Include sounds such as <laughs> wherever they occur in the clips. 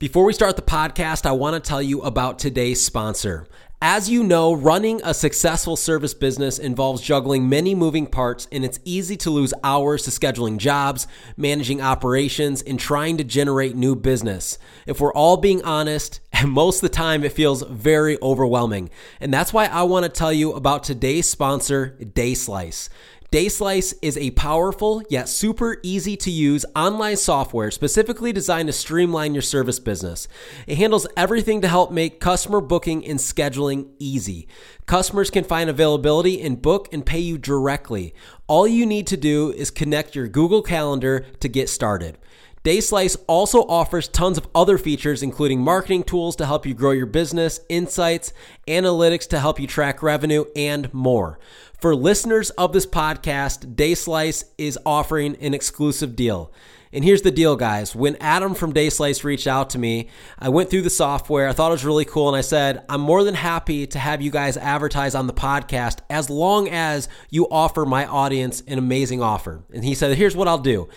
Before we start the podcast, I want to tell you about today's sponsor. As you know, running a successful service business involves juggling many moving parts, and it's easy to lose hours to scheduling jobs, managing operations, and trying to generate new business. If we're all being honest, <laughs> and most of the time it feels very overwhelming. And that's why I want to tell you about today's sponsor, DaySlice. DaySlice is a powerful yet super easy to use online software specifically designed to streamline your service business. It handles everything to help make customer booking and scheduling easy. Customers can find availability and book and pay you directly. All you need to do is connect your Google Calendar to get started. DaySlice also offers tons of other features, including marketing tools to help you grow your business, insights, analytics to help you track revenue, and more. For listeners of this podcast, DaySlice is offering an exclusive deal. And here's the deal, guys. When Adam from DaySlice reached out to me, I went through the software. I thought it was really cool. And I said, I'm more than happy to have you guys advertise on the podcast as long as you offer my audience an amazing offer. And he said, Here's what I'll do.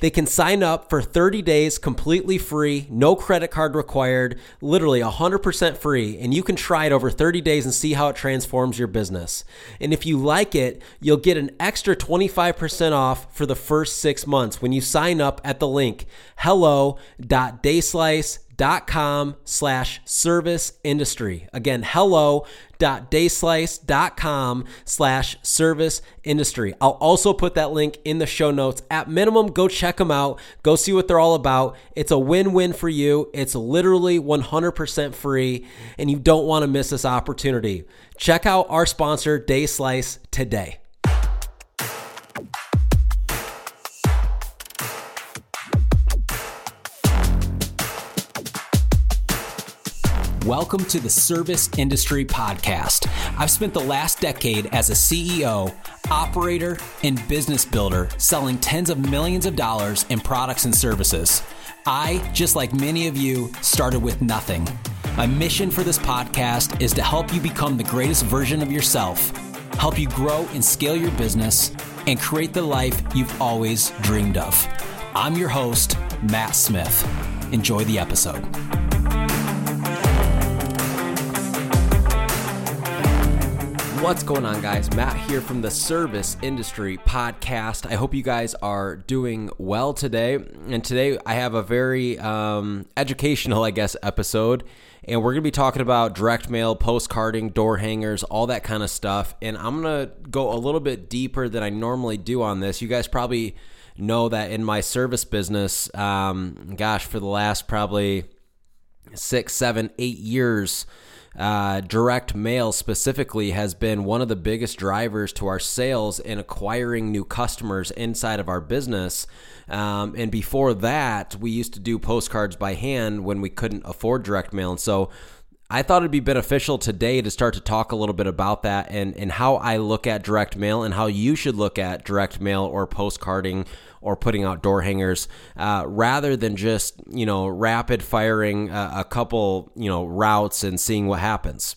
They can sign up for 30 days completely free, no credit card required, literally 100% free, and you can try it over 30 days and see how it transforms your business. And if you like it, you'll get an extra 25% off for the first six months when you sign up at the link hello.dayslice.com slash service industry. Again, hello dot dayslice dot com slash service industry. I'll also put that link in the show notes. At minimum, go check them out. Go see what they're all about. It's a win-win for you. It's literally 100% free and you don't want to miss this opportunity. Check out our sponsor, DaySlice, today. Welcome to the Service Industry Podcast. I've spent the last decade as a CEO, operator, and business builder selling tens of millions of dollars in products and services. I, just like many of you, started with nothing. My mission for this podcast is to help you become the greatest version of yourself, help you grow and scale your business, and create the life you've always dreamed of. I'm your host, Matt Smith. Enjoy the episode. What's going on, guys? Matt here from the Service Industry Podcast. I hope you guys are doing well today. And today I have a very um, educational, I guess, episode. And we're going to be talking about direct mail, postcarding, door hangers, all that kind of stuff. And I'm going to go a little bit deeper than I normally do on this. You guys probably know that in my service business, um, gosh, for the last probably six, seven, eight years, uh, direct mail specifically has been one of the biggest drivers to our sales in acquiring new customers inside of our business. Um, and before that, we used to do postcards by hand when we couldn't afford direct mail. And so I thought it'd be beneficial today to start to talk a little bit about that and, and how I look at direct mail and how you should look at direct mail or postcarding or putting out door hangers uh, rather than just you know rapid firing a, a couple you know routes and seeing what happens.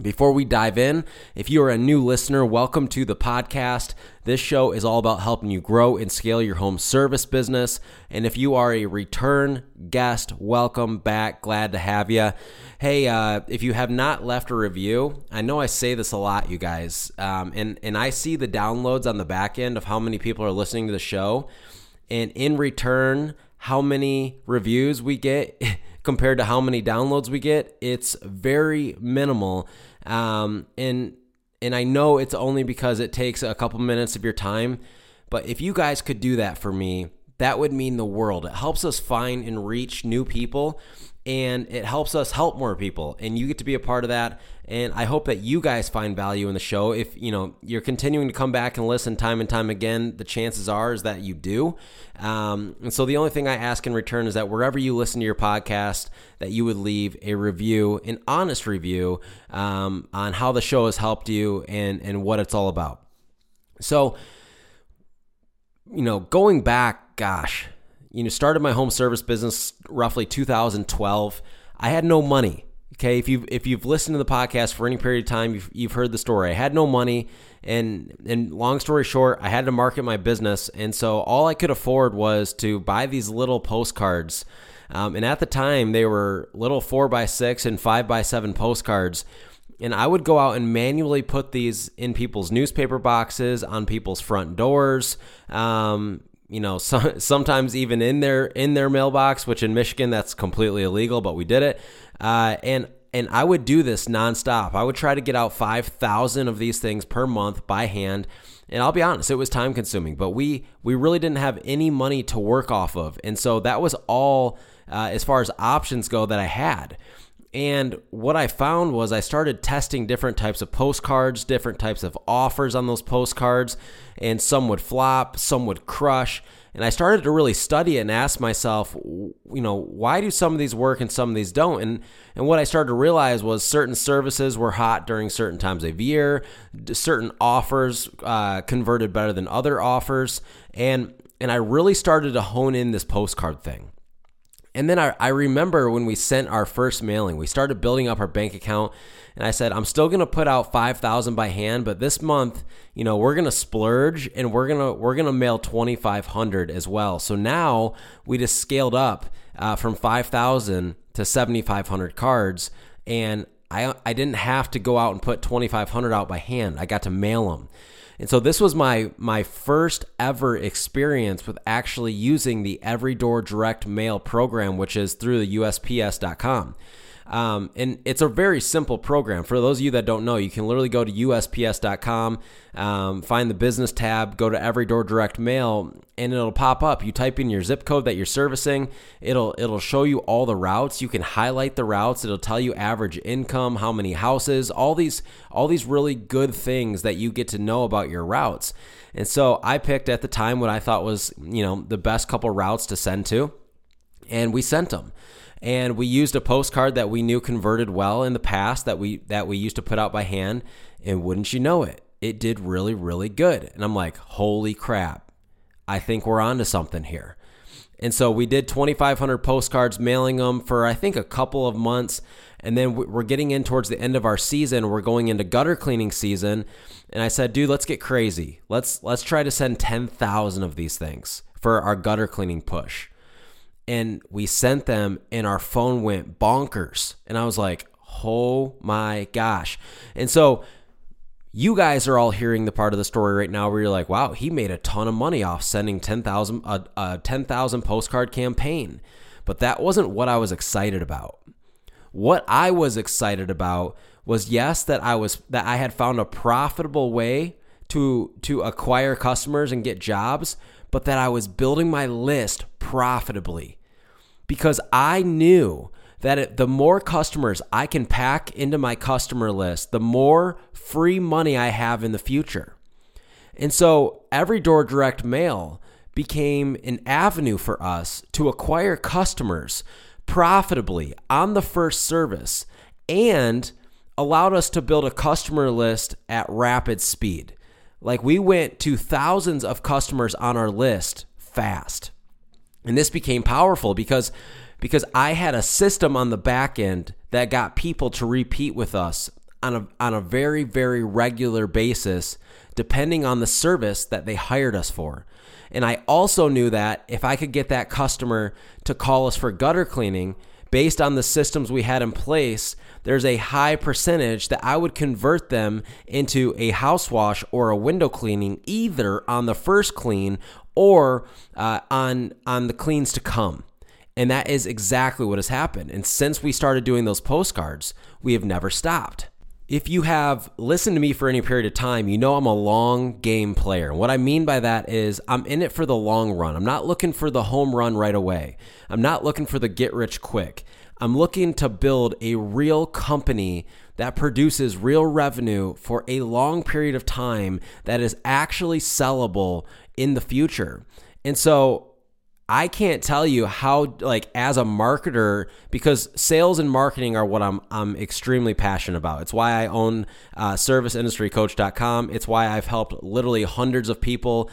Before we dive in, if you are a new listener, welcome to the podcast. This show is all about helping you grow and scale your home service business. And if you are a return guest, welcome back. Glad to have you. Hey, uh, if you have not left a review, I know I say this a lot, you guys, um, and and I see the downloads on the back end of how many people are listening to the show, and in return, how many reviews we get. <laughs> compared to how many downloads we get, it's very minimal. Um, and and I know it's only because it takes a couple minutes of your time, but if you guys could do that for me, that would mean the world. It helps us find and reach new people and it helps us help more people and you get to be a part of that and i hope that you guys find value in the show. If you know you're continuing to come back and listen time and time again the chances are is that you do. Um, and so the only thing i ask in return is that wherever you listen to your podcast that you would leave a review an honest review um, on how the show has helped you and and what it's all about. So you know going back gosh you know, started my home service business roughly 2012. I had no money. Okay, if you've if you've listened to the podcast for any period of time, you've, you've heard the story. I had no money, and and long story short, I had to market my business, and so all I could afford was to buy these little postcards Um, and at the time, they were little four by six and five by seven postcards. And I would go out and manually put these in people's newspaper boxes, on people's front doors, um, you know, <laughs> so, sometimes even in their in their mailbox, which in Michigan that's completely illegal, but we did it. Uh, and and I would do this nonstop. I would try to get out five thousand of these things per month by hand. And I'll be honest, it was time consuming, but we we really didn't have any money to work off of, and so that was all uh, as far as options go that I had. And what I found was I started testing different types of postcards, different types of offers on those postcards, and some would flop, some would crush. And I started to really study and ask myself, you know, why do some of these work and some of these don't? And and what I started to realize was certain services were hot during certain times of year, certain offers uh, converted better than other offers, and and I really started to hone in this postcard thing. And then I, I remember when we sent our first mailing, we started building up our bank account. And I said, I'm still gonna put out five thousand by hand, but this month, you know, we're gonna splurge and we're gonna we're gonna mail twenty five hundred as well. So now we just scaled up uh, from five thousand to seventy five hundred cards, and I I didn't have to go out and put twenty five hundred out by hand. I got to mail them. And so this was my my first ever experience with actually using the Every Door Direct Mail program, which is through the USPS.com. Um, and it's a very simple program. For those of you that don't know, you can literally go to USPS.com, um, find the business tab, go to Every Door Direct Mail, and it'll pop up. You type in your zip code that you're servicing. It'll it'll show you all the routes. You can highlight the routes. It'll tell you average income, how many houses, all these all these really good things that you get to know about your routes. And so I picked at the time what I thought was you know the best couple routes to send to, and we sent them and we used a postcard that we knew converted well in the past that we that we used to put out by hand. And wouldn't you know it it did really really good. And i'm like holy crap. I think we're on to something here. And so we did 2500 postcards mailing them for i think a couple of months. And then we're getting in towards the end of our season. We're going into gutter cleaning season. And i said dude let's get crazy. Let's let's try to send 10,000 of these things for our gutter cleaning push and we sent them and our phone went bonkers. And i was like oh my gosh. And so you guys are all hearing the part of the story right now where you're like wow he made a ton of money off sending 10,000 a, a 10,000 postcard campaign. But that wasn't what i was excited about. What i was excited about was yes that i was that i had found a profitable way to to acquire customers and get jobs but that I was building my list profitably because I knew that it, the more customers I can pack into my customer list, the more free money I have in the future. And so every door direct mail became an avenue for us to acquire customers profitably on the first service and allowed us to build a customer list at rapid speed. Like we went to thousands of customers on our list fast. And this became powerful because because I had a system on the back end that got people to repeat with us on a on a very very regular basis depending on the service that they hired us for. And I also knew that if I could get that customer to call us for gutter cleaning based on the systems we had in place, there's a high percentage that I would convert them into a house wash or a window cleaning either on the first clean or uh, on on the cleans to come. And that is exactly what has happened. And since we started doing those postcards, we have never stopped. If you have listened to me for any period of time, you know I'm a long game player. And what I mean by that is I'm in it for the long run. I'm not looking for the home run right away. I'm not looking for the get rich quick. I'm looking to build a real company that produces real revenue for a long period of time that is actually sellable in the future. And so I can't tell you how like as a marketer because sales and marketing are what I'm I'm extremely passionate about. It's why I own uh, serviceindustrycoach.com. It's why I've helped literally hundreds of people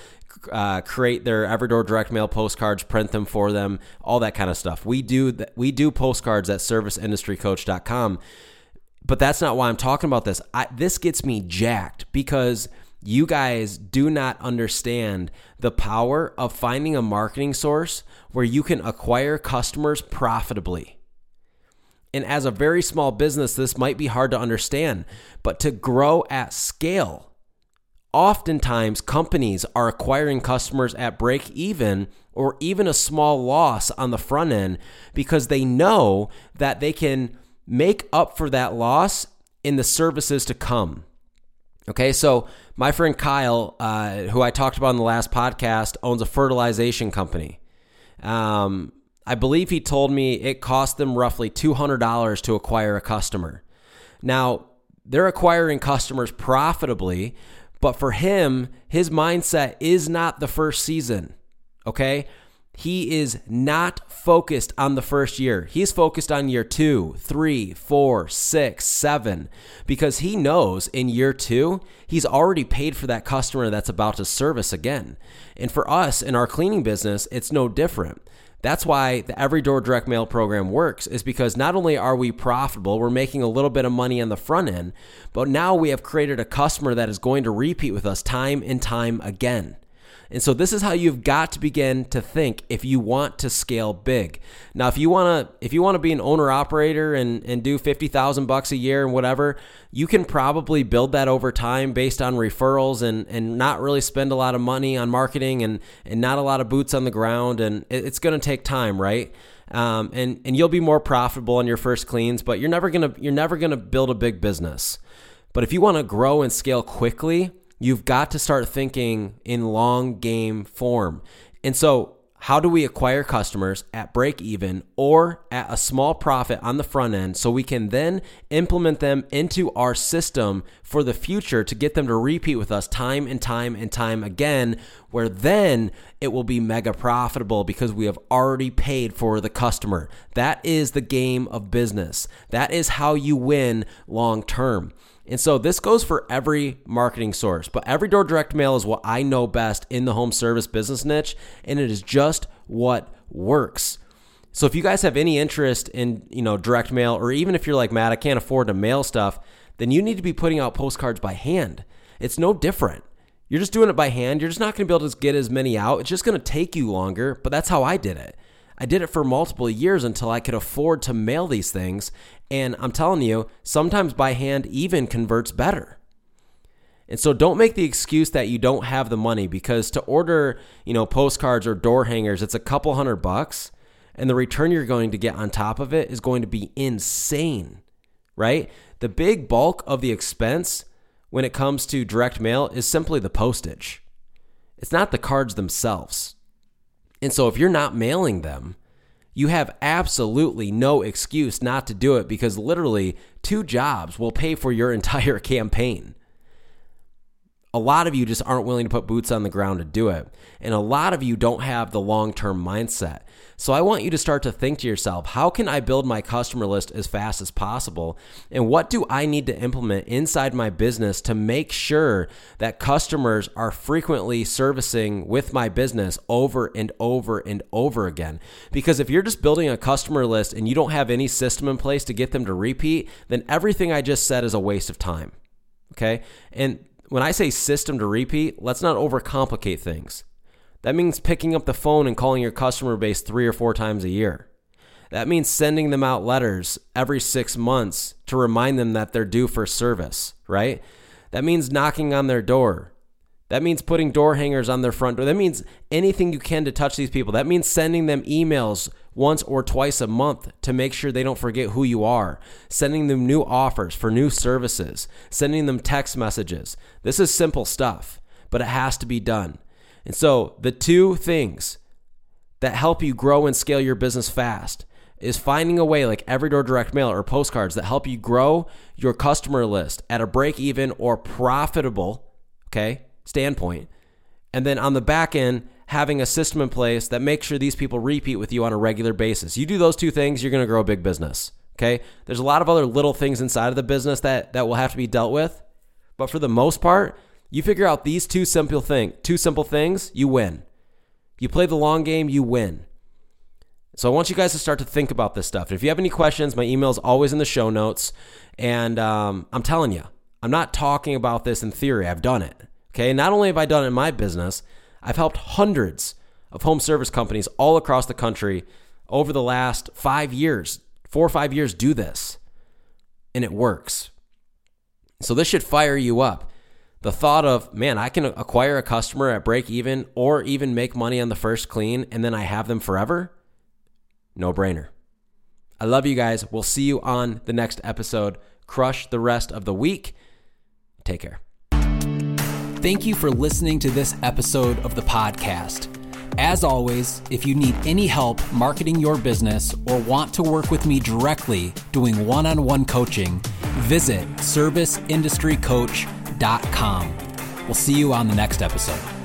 uh, create their Everydoor direct mail postcards, print them for them, all that kind of stuff. We do th- we do postcards at serviceindustrycoach.com. But that's not why I'm talking about this. I, this gets me jacked because you guys do not understand the power of finding a marketing source where you can acquire customers profitably. And as a very small business, this might be hard to understand, but to grow at scale, oftentimes companies are acquiring customers at break even or even a small loss on the front end because they know that they can make up for that loss in the services to come. Okay, so my friend Kyle, uh, who I talked about in the last podcast, owns a fertilization company. Um, I believe he told me it cost them roughly $200 to acquire a customer. Now, they're acquiring customers profitably, but for him, his mindset is not the first season. Okay? He is not focused on the first year. He's focused on year two, three, four, six, seven, because he knows in year two, he's already paid for that customer that's about to service again. And for us in our cleaning business, it's no different. That's why the Every Door Direct Mail program works, is because not only are we profitable, we're making a little bit of money on the front end, but now we have created a customer that is going to repeat with us time and time again. And so this is how you've got to begin to think if you want to scale big. Now, if you want to if you want to be an owner operator and and do 50,000 bucks a year and whatever, you can probably build that over time based on referrals and and not really spend a lot of money on marketing and and not a lot of boots on the ground and it's going to take time, right? Um, and and you'll be more profitable on your first cleans, but you're never gonna you're never gonna build a big business. But if you want to grow and scale quickly, You've got to start thinking in long game form. And so, how do we acquire customers at break even or at a small profit on the front end so we can then implement them into our system for the future to get them to repeat with us time and time and time again, where then it will be mega profitable because we have already paid for the customer. That is the game of business. That is how you win long term. And so this goes for every marketing source, but every door direct mail is what I know best in the home service business niche, and it is just what works. So if you guys have any interest in, you know, direct mail, or even if you're like, Matt, I can't afford to mail stuff, then you need to be putting out postcards by hand. It's no different. You're just doing it by hand. You're just not going to be able to get as many out. It's just going to take you longer, but that's how I did it. I did it for multiple years until I could afford to mail these things. And I'm telling you, sometimes by hand even converts better. And so don't make the excuse that you don't have the money because to order, you know, postcards or door hangers, it's a couple hundred bucks and the return you're going to get on top of it is going to be insane, right? The big bulk of the expense when it comes to direct mail is simply the postage. It's not the cards themselves. And so if you're not mailing them, you have absolutely no excuse not to do it because literally two jobs will pay for your <laughs> entire campaign a lot of you just aren't willing to put boots on the ground to do it. And a lot of you don't have the long term mindset. So I want you to start to think to yourself how can I build my customer list as fast as possible? And what do I need to implement inside my business to make sure that customers are frequently servicing with my business over and over and over again? Because if you're just building a customer list and you don't have any system in place to get them to repeat, then everything I just said is a waste of time. Okay. And when I say system to repeat, let's not overcomplicate things. That means picking up the phone and calling your customer base three or four times a year. That means sending them out letters every six months to remind them that they're due for service, right? That means knocking on their door. That means putting door hangers on their front door. That means anything you can to touch these people. That means sending them emails once or twice a month to make sure they don't forget who you are, sending them new offers for new services, sending them text messages. This is simple stuff, but it has to be done. And so, the two things that help you grow and scale your business fast is finding a way like every door direct mail or postcards that help you grow your customer list at a break even or profitable, okay, standpoint. And then on the back end, having a system in place that makes sure these people repeat with you on a regular basis. You do those two things, you're going to grow a big business. Okay? There's a lot of other little things inside of the business that that will have to be dealt with, but for the most part, you figure out these two simple thing, two simple things, you win. You play the long game, you win. So I want you guys to start to think about this stuff. If you have any questions, my email is always in the show notes. And um, I'm telling you, I'm not talking about this in theory. I've done it. Okay, not only have I done it in my business, I've helped hundreds of home service companies all across the country over the last five years, four or five years, do this. And it works. So this should fire you up. The thought of, man, I can acquire a customer at break even or even make money on the first clean and then I have them forever. No brainer. I love you guys. We'll see you on the next episode. Crush the rest of the week. Take care. Thank you for listening to this episode of the podcast. As always, if you need any help marketing your business or want to work with me directly doing one on one coaching, visit serviceindustrycoach.com. We'll see you on the next episode.